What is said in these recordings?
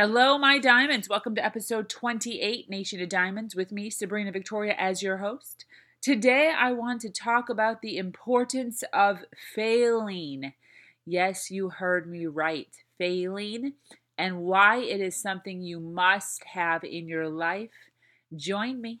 Hello, my diamonds. Welcome to episode 28, Nation of Diamonds, with me, Sabrina Victoria, as your host. Today, I want to talk about the importance of failing. Yes, you heard me right. Failing and why it is something you must have in your life. Join me.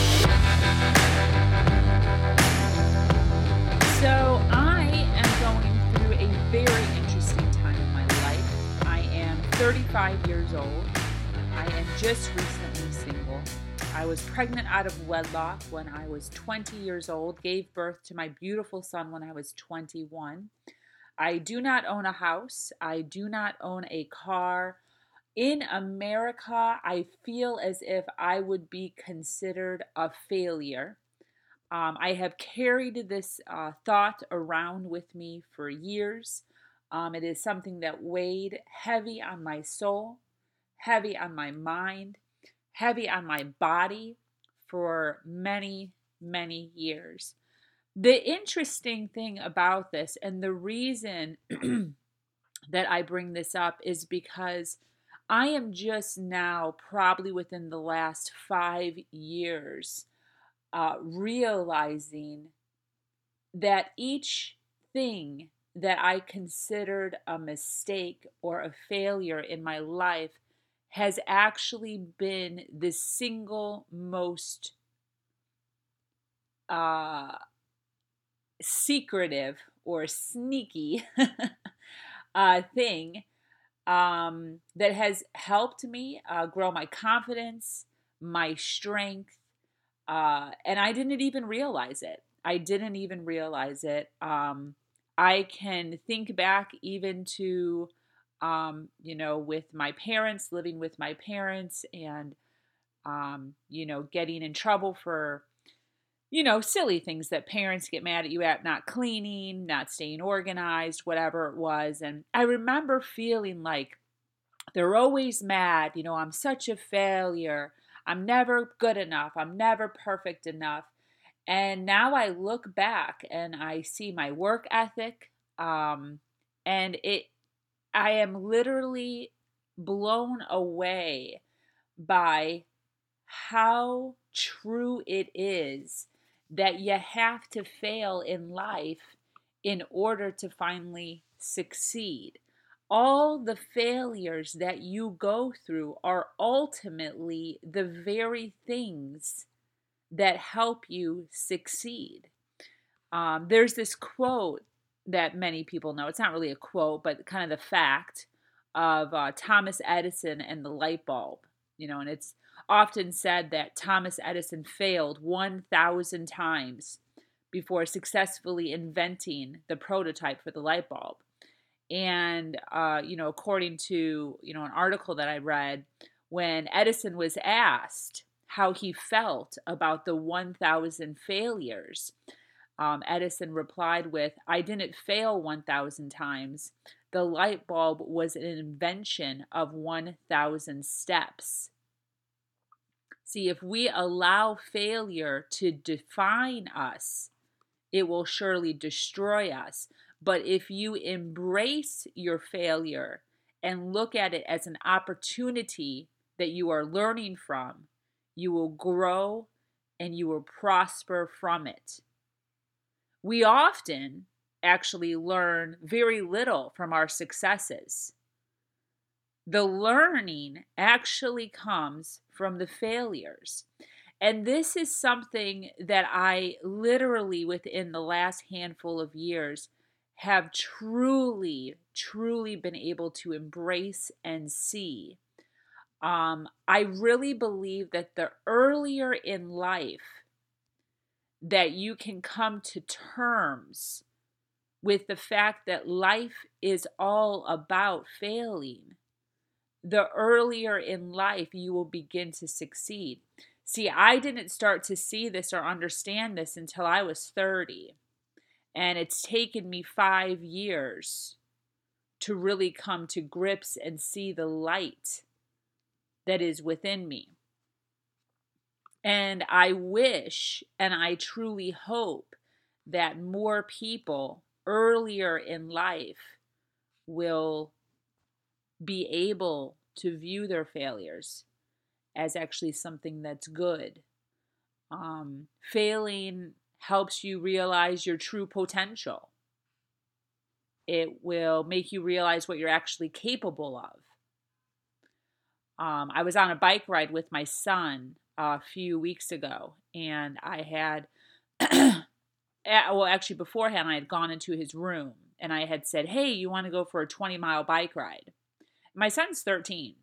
35 years old. I am just recently single. I was pregnant out of wedlock when I was 20 years old, gave birth to my beautiful son when I was 21. I do not own a house, I do not own a car. In America, I feel as if I would be considered a failure. Um, I have carried this uh, thought around with me for years. Um, it is something that weighed heavy on my soul, heavy on my mind, heavy on my body for many, many years. The interesting thing about this, and the reason that I bring this up, is because I am just now, probably within the last five years, uh, realizing that each thing that I considered a mistake or a failure in my life has actually been the single most uh, secretive or sneaky uh, thing um, that has helped me uh, grow my confidence, my strength, uh, and I didn't even realize it. I didn't even realize it. Um, I can think back even to um, you know, with my parents, living with my parents, and, um, you know, getting in trouble for, you know, silly things that parents get mad at you at not cleaning, not staying organized, whatever it was. And I remember feeling like they're always mad, you know, I'm such a failure. I'm never good enough. I'm never perfect enough. And now I look back and I see my work ethic. Um, and it I am literally blown away by how true it is that you have to fail in life in order to finally succeed. All the failures that you go through are ultimately the very things that help you succeed. Um, there's this quote that many people know. It's not really a quote, but kind of the fact of uh, Thomas Edison and the light bulb. You know, and it's often said that Thomas Edison failed 1,000 times before successfully inventing the prototype for the light bulb. And, uh, you know, according to, you know, an article that I read, when Edison was asked how he felt about the 1,000 failures, um, Edison replied with, I didn't fail 1,000 times. The light bulb was an invention of 1,000 steps. See, if we allow failure to define us, it will surely destroy us. But if you embrace your failure and look at it as an opportunity that you are learning from, you will grow and you will prosper from it we often actually learn very little from our successes. The learning actually comes from the failures. And this is something that I literally, within the last handful of years, have truly, truly been able to embrace and see. Um, I really believe that the earlier in life that you can come to terms with the fact that life is all about failing, the earlier in life you will begin to succeed. See, I didn't start to see this or understand this until I was 30. And it's taken me five years to really come to grips and see the light that is within me. And I wish and I truly hope that more people earlier in life will be able to view their failures as actually something that's good. Um, failing helps you realize your true potential. It will make you realize what you're actually capable of. Um, I was on a bike ride with my son a few weeks ago, and I had, well, actually, beforehand, I had gone into his room and I had said, Hey, you want to go for a 20 mile bike ride? My son's 13.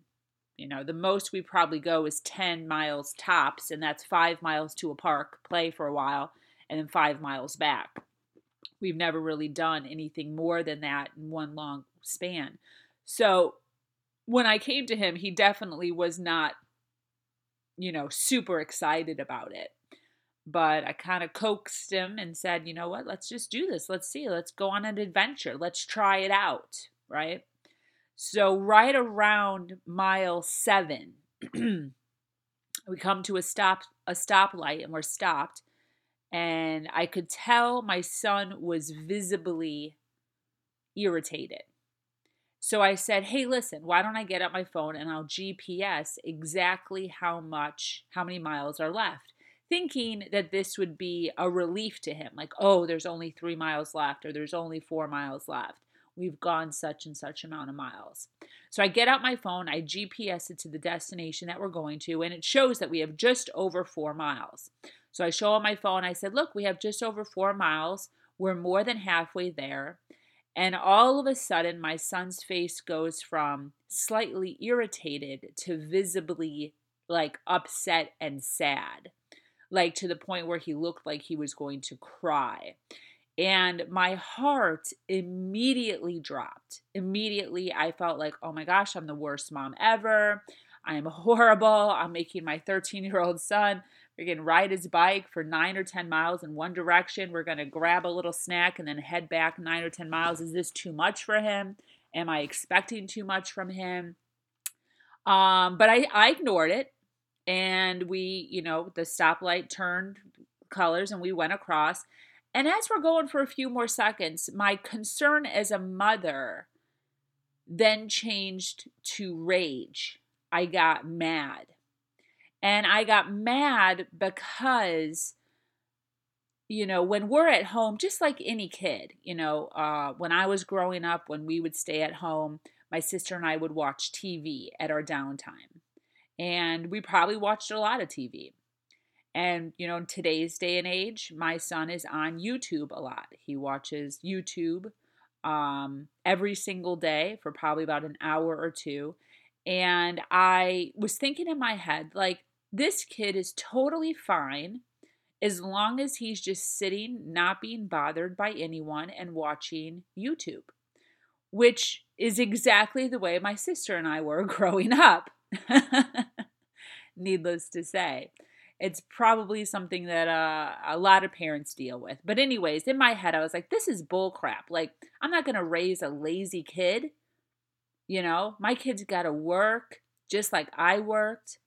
You know, the most we probably go is 10 miles tops, and that's five miles to a park, play for a while, and then five miles back. We've never really done anything more than that in one long span. So when I came to him, he definitely was not, you know, super excited about it. But I kind of coaxed him and said, you know what, let's just do this. Let's see. Let's go on an adventure. Let's try it out. Right. So, right around mile seven, we come to a stop a stoplight and we're stopped and I could tell my son was visibly irritated. So I said, "Hey, listen, why don't I get out my phone and I'll GPS exactly how much how many miles are left?" Thinking that this would be a relief to him, like, "Oh, there's only 3 miles left or there's only 4 miles left." We've gone such and such amount of miles. So I get out my phone, I GPS it to the destination that we're going to, and it shows that we have just over four miles. So I show on my phone, I said, Look, we have just over four miles. We're more than halfway there. And all of a sudden, my son's face goes from slightly irritated to visibly like upset and sad, like to the point where he looked like he was going to cry. And my heart immediately dropped. Immediately, I felt like, oh my gosh, I'm the worst mom ever. I'm horrible. I'm making my 13 year old son we're going to ride his bike for nine or 10 miles in one direction. We're going to grab a little snack and then head back nine or 10 miles. Is this too much for him? Am I expecting too much from him? Um, but I, I ignored it. And we, you know, the stoplight turned colors and we went across. And as we're going for a few more seconds, my concern as a mother then changed to rage. I got mad. And I got mad because, you know, when we're at home, just like any kid, you know, uh, when I was growing up, when we would stay at home, my sister and I would watch TV at our downtime. And we probably watched a lot of TV. And, you know, in today's day and age, my son is on YouTube a lot. He watches YouTube um, every single day for probably about an hour or two. And I was thinking in my head, like, this kid is totally fine as long as he's just sitting, not being bothered by anyone, and watching YouTube, which is exactly the way my sister and I were growing up. Needless to say, it's probably something that uh, a lot of parents deal with. But, anyways, in my head, I was like, this is bullcrap. Like, I'm not going to raise a lazy kid. You know, my kid's got to work just like I worked.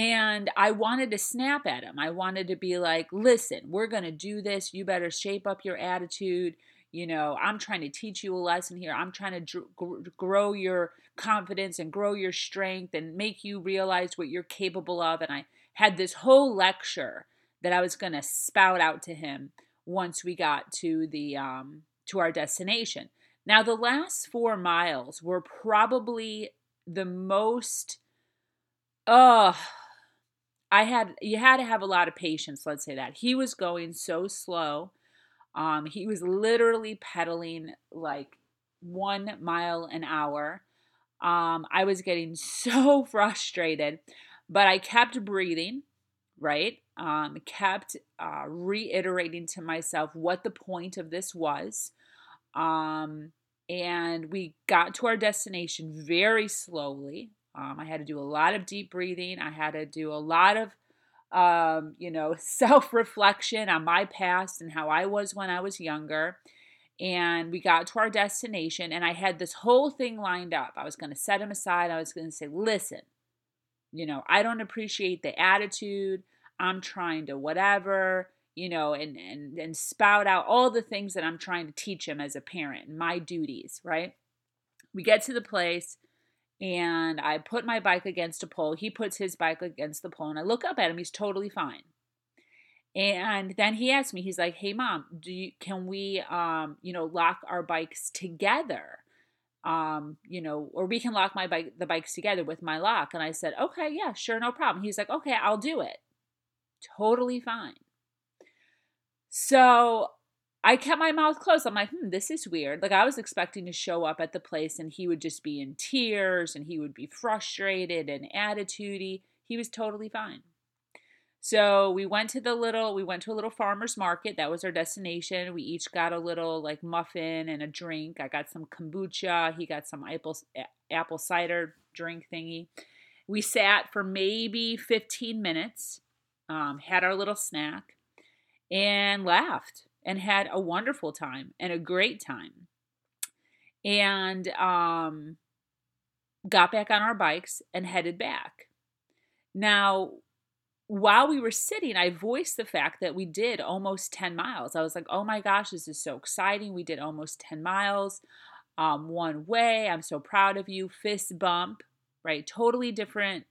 And I wanted to snap at him. I wanted to be like, listen, we're going to do this. You better shape up your attitude. You know, I'm trying to teach you a lesson here. I'm trying to dr- grow your confidence and grow your strength and make you realize what you're capable of. And I had this whole lecture that I was going to spout out to him once we got to the um, to our destination. Now, the last four miles were probably the most, oh, I had you had to have a lot of patience, let's say that. He was going so slow. Um, he was literally pedaling like one mile an hour. Um, I was getting so frustrated, but I kept breathing, right? um, kept uh, reiterating to myself what the point of this was. Um, and we got to our destination very slowly. Um, I had to do a lot of deep breathing. I had to do a lot of, um, you know, self reflection on my past and how I was when I was younger. And we got to our destination, and I had this whole thing lined up. I was going to set him aside. I was going to say, listen, you know, I don't appreciate the attitude. I'm trying to whatever you know, and, and, and spout out all the things that I'm trying to teach him as a parent, my duties, right? We get to the place and I put my bike against a pole. He puts his bike against the pole and I look up at him. He's totally fine. And then he asked me, he's like, "Hey mom, do you can we um, you know, lock our bikes together?" Um, you know, or we can lock my bike the bikes together with my lock. And I said, "Okay, yeah, sure, no problem." He's like, "Okay, I'll do it." Totally fine. So I kept my mouth closed. I'm like, hmm, this is weird. Like I was expecting to show up at the place and he would just be in tears and he would be frustrated and attitudey. He was totally fine. So we went to the little we went to a little farmers market. That was our destination. We each got a little like muffin and a drink. I got some kombucha. He got some apple apple cider drink thingy. We sat for maybe 15 minutes, um, had our little snack and laughed and had a wonderful time and a great time. And um, got back on our bikes and headed back. Now, while we were sitting, I voiced the fact that we did almost 10 miles. I was like, oh my gosh, this is so exciting. We did almost 10 miles um, one way. I'm so proud of you. Fist bump, right? Totally different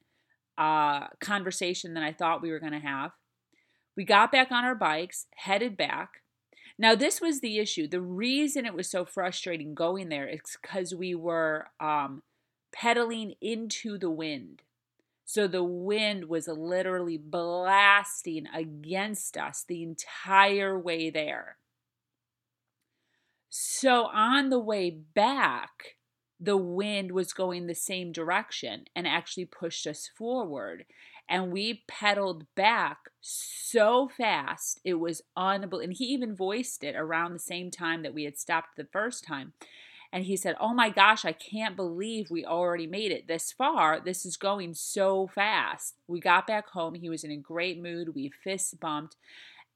uh, conversation than I thought we were going to have. We got back on our bikes, headed back. Now, this was the issue. The reason it was so frustrating going there is because we were um, pedaling into the wind. So the wind was literally blasting against us the entire way there. So on the way back, the wind was going the same direction and actually pushed us forward and we pedaled back so fast it was unbelievable and he even voiced it around the same time that we had stopped the first time. And he said oh my gosh i can't believe we already made it this far. This is going so fast. We got back home. He was in a great mood. We fist bumped.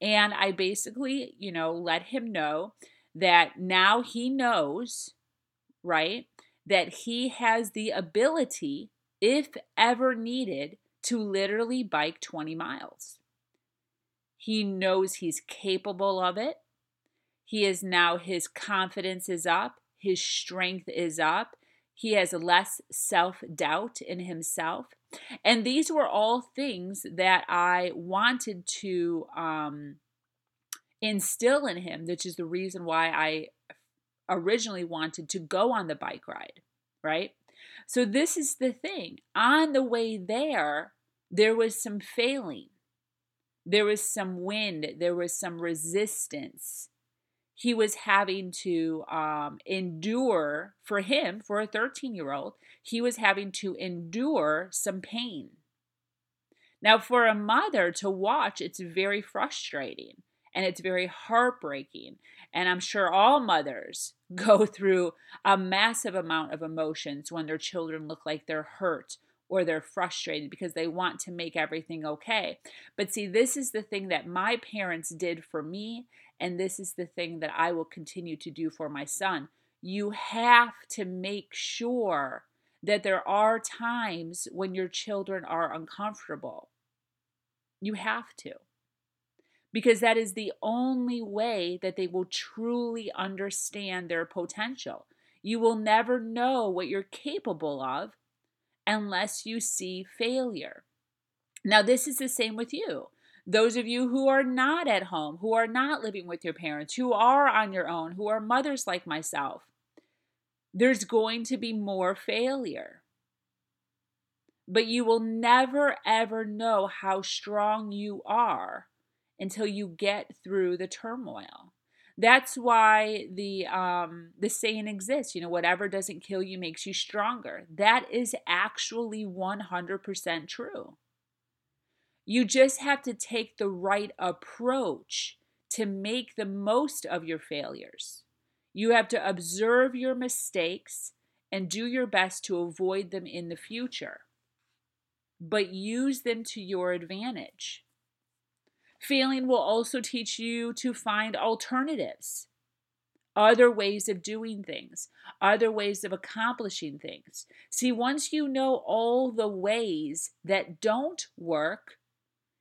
And i basically you know let him know that now he knows right that he has the ability if ever needed to literally bike 20 miles. He knows he's capable of it. He is now, his confidence is up, his strength is up. He has less self doubt in himself. And these were all things that I wanted to um, instill in him, which is the reason why I originally wanted to go on the bike ride, right? So, this is the thing. On the way there, there was some failing, there was some wind, there was some resistance. He was having to um, endure, for him, for a 13 year old, he was having to endure some pain. Now, for a mother to watch, it's very frustrating and it's very heartbreaking. And I'm sure all mothers go through a massive amount of emotions when their children look like they're hurt or they're frustrated because they want to make everything okay. But see, this is the thing that my parents did for me, and this is the thing that I will continue to do for my son. You have to make sure that there are times when your children are uncomfortable. You have to. Because that is the only way that they will truly understand their potential. You will never know what you're capable of unless you see failure. Now, this is the same with you. Those of you who are not at home, who are not living with your parents, who are on your own, who are mothers like myself, there's going to be more failure. But you will never ever know how strong you are until you get through the turmoil. That's why the um, the saying exists. You know, whatever doesn't kill you makes you stronger. That is actually one hundred percent true. You just have to take the right approach to make the most of your failures. You have to observe your mistakes and do your best to avoid them in the future, but use them to your advantage. Failing will also teach you to find alternatives, other ways of doing things, other ways of accomplishing things. See, once you know all the ways that don't work,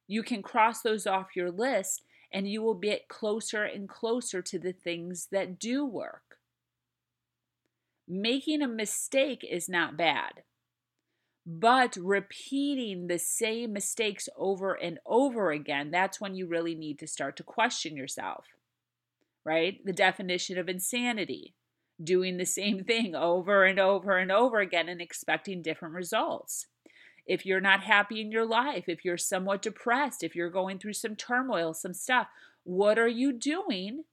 you can cross those off your list and you will get closer and closer to the things that do work. Making a mistake is not bad. But repeating the same mistakes over and over again, that's when you really need to start to question yourself, right? The definition of insanity doing the same thing over and over and over again and expecting different results. If you're not happy in your life, if you're somewhat depressed, if you're going through some turmoil, some stuff, what are you doing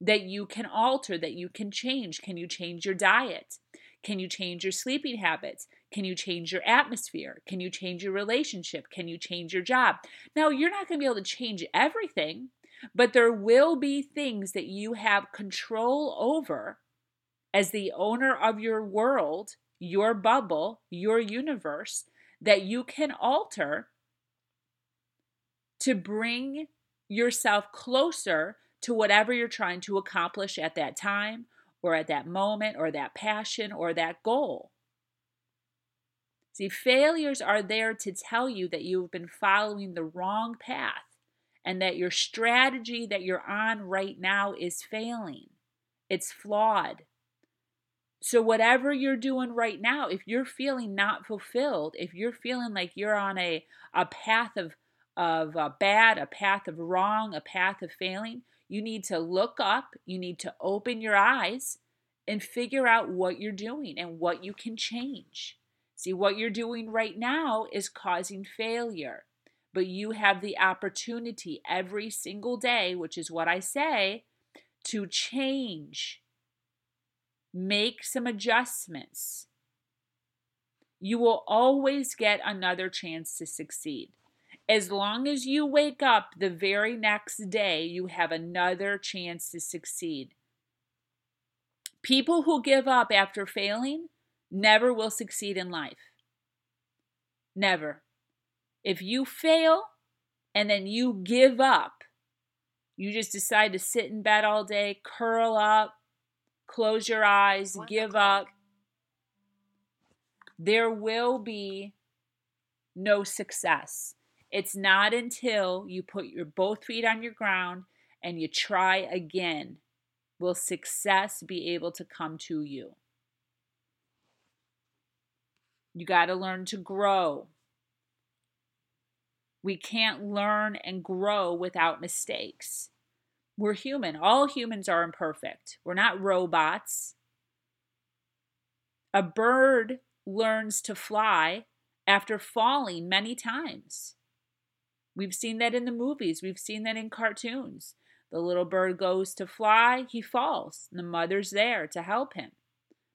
that you can alter, that you can change? Can you change your diet? Can you change your sleeping habits? Can you change your atmosphere? Can you change your relationship? Can you change your job? Now, you're not going to be able to change everything, but there will be things that you have control over as the owner of your world, your bubble, your universe that you can alter to bring yourself closer to whatever you're trying to accomplish at that time or at that moment or that passion or that goal. See, failures are there to tell you that you've been following the wrong path and that your strategy that you're on right now is failing. It's flawed. So, whatever you're doing right now, if you're feeling not fulfilled, if you're feeling like you're on a, a path of, of uh, bad, a path of wrong, a path of failing, you need to look up, you need to open your eyes and figure out what you're doing and what you can change. See, what you're doing right now is causing failure, but you have the opportunity every single day, which is what I say, to change, make some adjustments. You will always get another chance to succeed. As long as you wake up the very next day, you have another chance to succeed. People who give up after failing never will succeed in life. Never. If you fail and then you give up, you just decide to sit in bed all day, curl up, close your eyes, give up, there will be no success. It's not until you put your both feet on your ground and you try again will success be able to come to you. You got to learn to grow. We can't learn and grow without mistakes. We're human. All humans are imperfect. We're not robots. A bird learns to fly after falling many times. We've seen that in the movies, we've seen that in cartoons. The little bird goes to fly, he falls. and The mother's there to help him.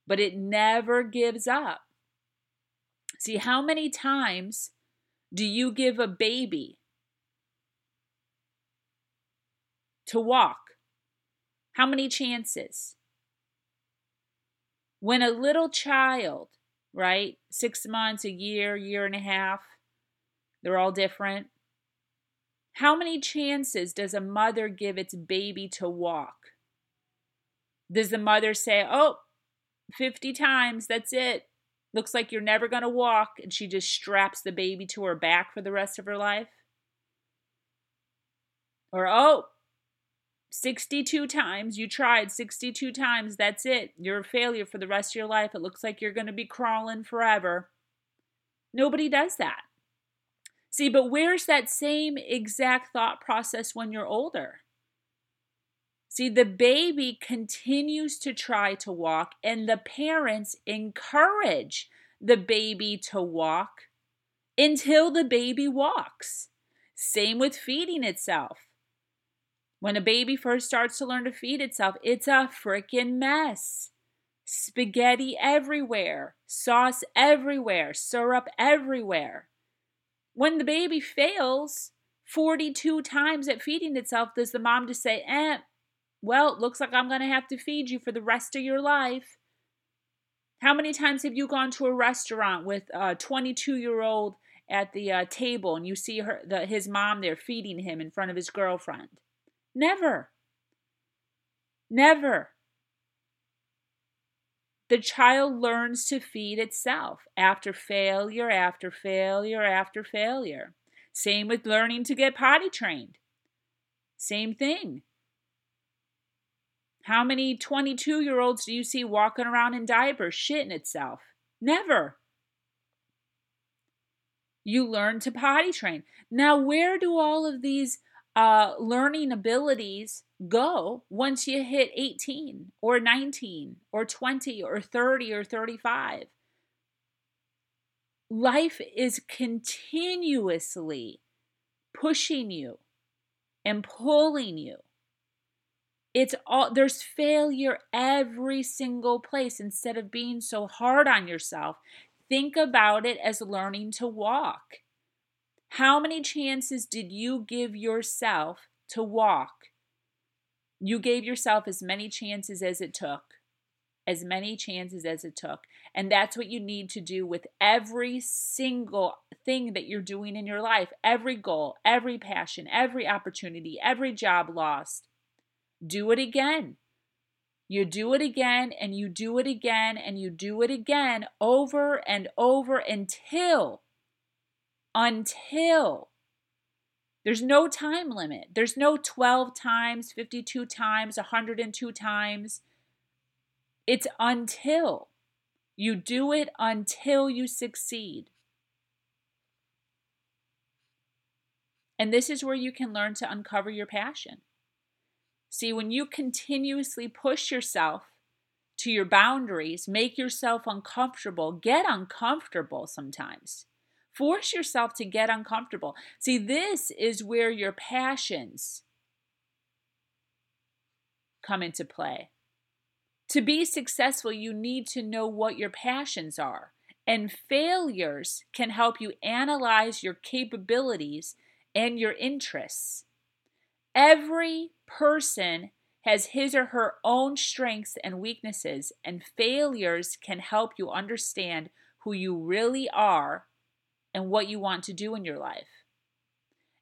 But it never gives up. See, how many times do you give a baby to walk? How many chances? When a little child, right, six months, a year, year and a half, they're all different. How many chances does a mother give its baby to walk? Does the mother say, Oh, 50 times, that's it. Looks like you're never going to walk, and she just straps the baby to her back for the rest of her life? Or, oh, 62 times, you tried 62 times, that's it. You're a failure for the rest of your life. It looks like you're going to be crawling forever. Nobody does that. See, but where's that same exact thought process when you're older? See, the baby continues to try to walk, and the parents encourage the baby to walk until the baby walks. Same with feeding itself. When a baby first starts to learn to feed itself, it's a freaking mess. Spaghetti everywhere, sauce everywhere, syrup everywhere. When the baby fails 42 times at feeding itself, does the mom just say, eh, well, looks like I'm going to have to feed you for the rest of your life? How many times have you gone to a restaurant with a 22 year old at the uh, table and you see her, the, his mom there feeding him in front of his girlfriend? Never. Never. The child learns to feed itself after failure, after failure, after failure. Same with learning to get potty trained. Same thing. How many 22 year olds do you see walking around in diapers shitting itself? Never. You learn to potty train. Now, where do all of these uh, learning abilities go once you hit 18 or 19 or 20 or 30 or 35? Life is continuously pushing you and pulling you it's all there's failure every single place instead of being so hard on yourself. Think about it as learning to walk. How many chances did you give yourself to walk? You gave yourself as many chances as it took as many chances as it took. And that's what you need to do with every single thing that you're doing in your life. Every goal every passion every opportunity every job lost do it again. You do it again and you do it again and you do it again over and over until, until there's no time limit. There's no 12 times, 52 times, 102 times. It's until. You do it until you succeed. And this is where you can learn to uncover your passion. See, when you continuously push yourself to your boundaries, make yourself uncomfortable, get uncomfortable sometimes. Force yourself to get uncomfortable. See, this is where your passions come into play. To be successful, you need to know what your passions are. And failures can help you analyze your capabilities and your interests. Every person has his or her own strengths and weaknesses, and failures can help you understand who you really are and what you want to do in your life.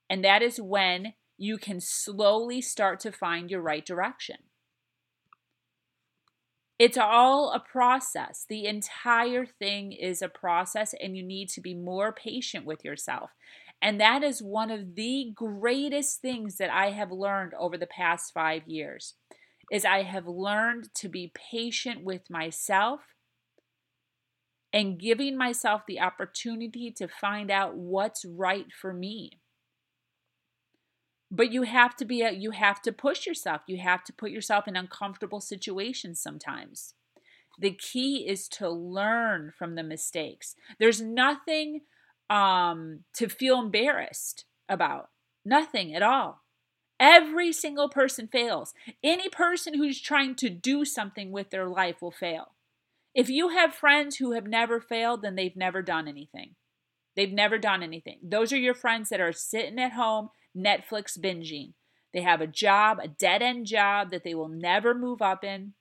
And that is when you can slowly start to find your right direction. It's all a process. The entire thing is a process, and you need to be more patient with yourself. And that is one of the greatest things that I have learned over the past 5 years is I have learned to be patient with myself and giving myself the opportunity to find out what's right for me. But you have to be a, you have to push yourself. You have to put yourself in uncomfortable situations sometimes. The key is to learn from the mistakes. There's nothing um, to feel embarrassed about. Nothing at all. Every single person fails. Any person who's trying to do something with their life will fail. If you have friends who have never failed, then they've never done anything. They've never done anything. Those are your friends that are sitting at home, Netflix binging. They have a job, a dead end job that they will never move up in.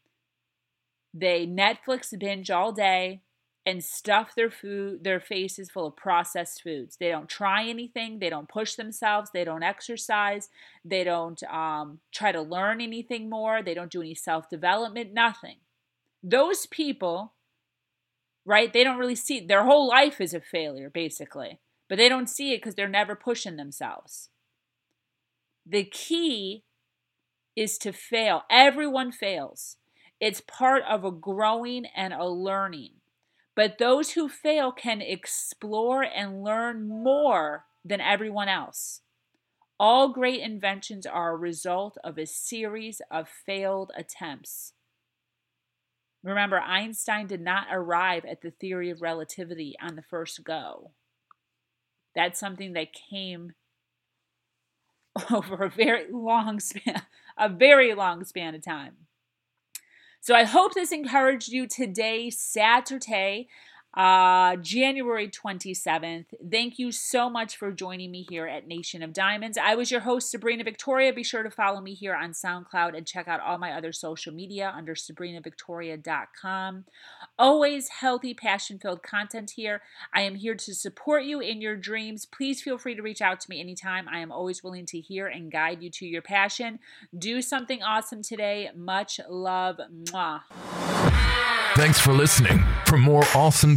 They Netflix binge all day and stuff their food their faces full of processed foods. They don't try anything they don't push themselves they don't exercise they don't um, try to learn anything more they don't do any self-development nothing. Those people right they don't really see their whole life is a failure basically but they don't see it because they're never pushing themselves. The key is to fail. Everyone fails. It's part of a growing and a learning but those who fail can explore and learn more than everyone else. All great inventions are a result of a series of failed attempts. Remember, Einstein did not arrive at the theory of relativity on the first go. That's something that came over a very long span, a very long span of time. So I hope this encouraged you today, Saturday. Uh, January 27th. Thank you so much for joining me here at Nation of Diamonds. I was your host, Sabrina Victoria. Be sure to follow me here on SoundCloud and check out all my other social media under sabrinavictoria.com. Always healthy, passion filled content here. I am here to support you in your dreams. Please feel free to reach out to me anytime. I am always willing to hear and guide you to your passion. Do something awesome today. Much love. Mwah. Thanks for listening. For more awesome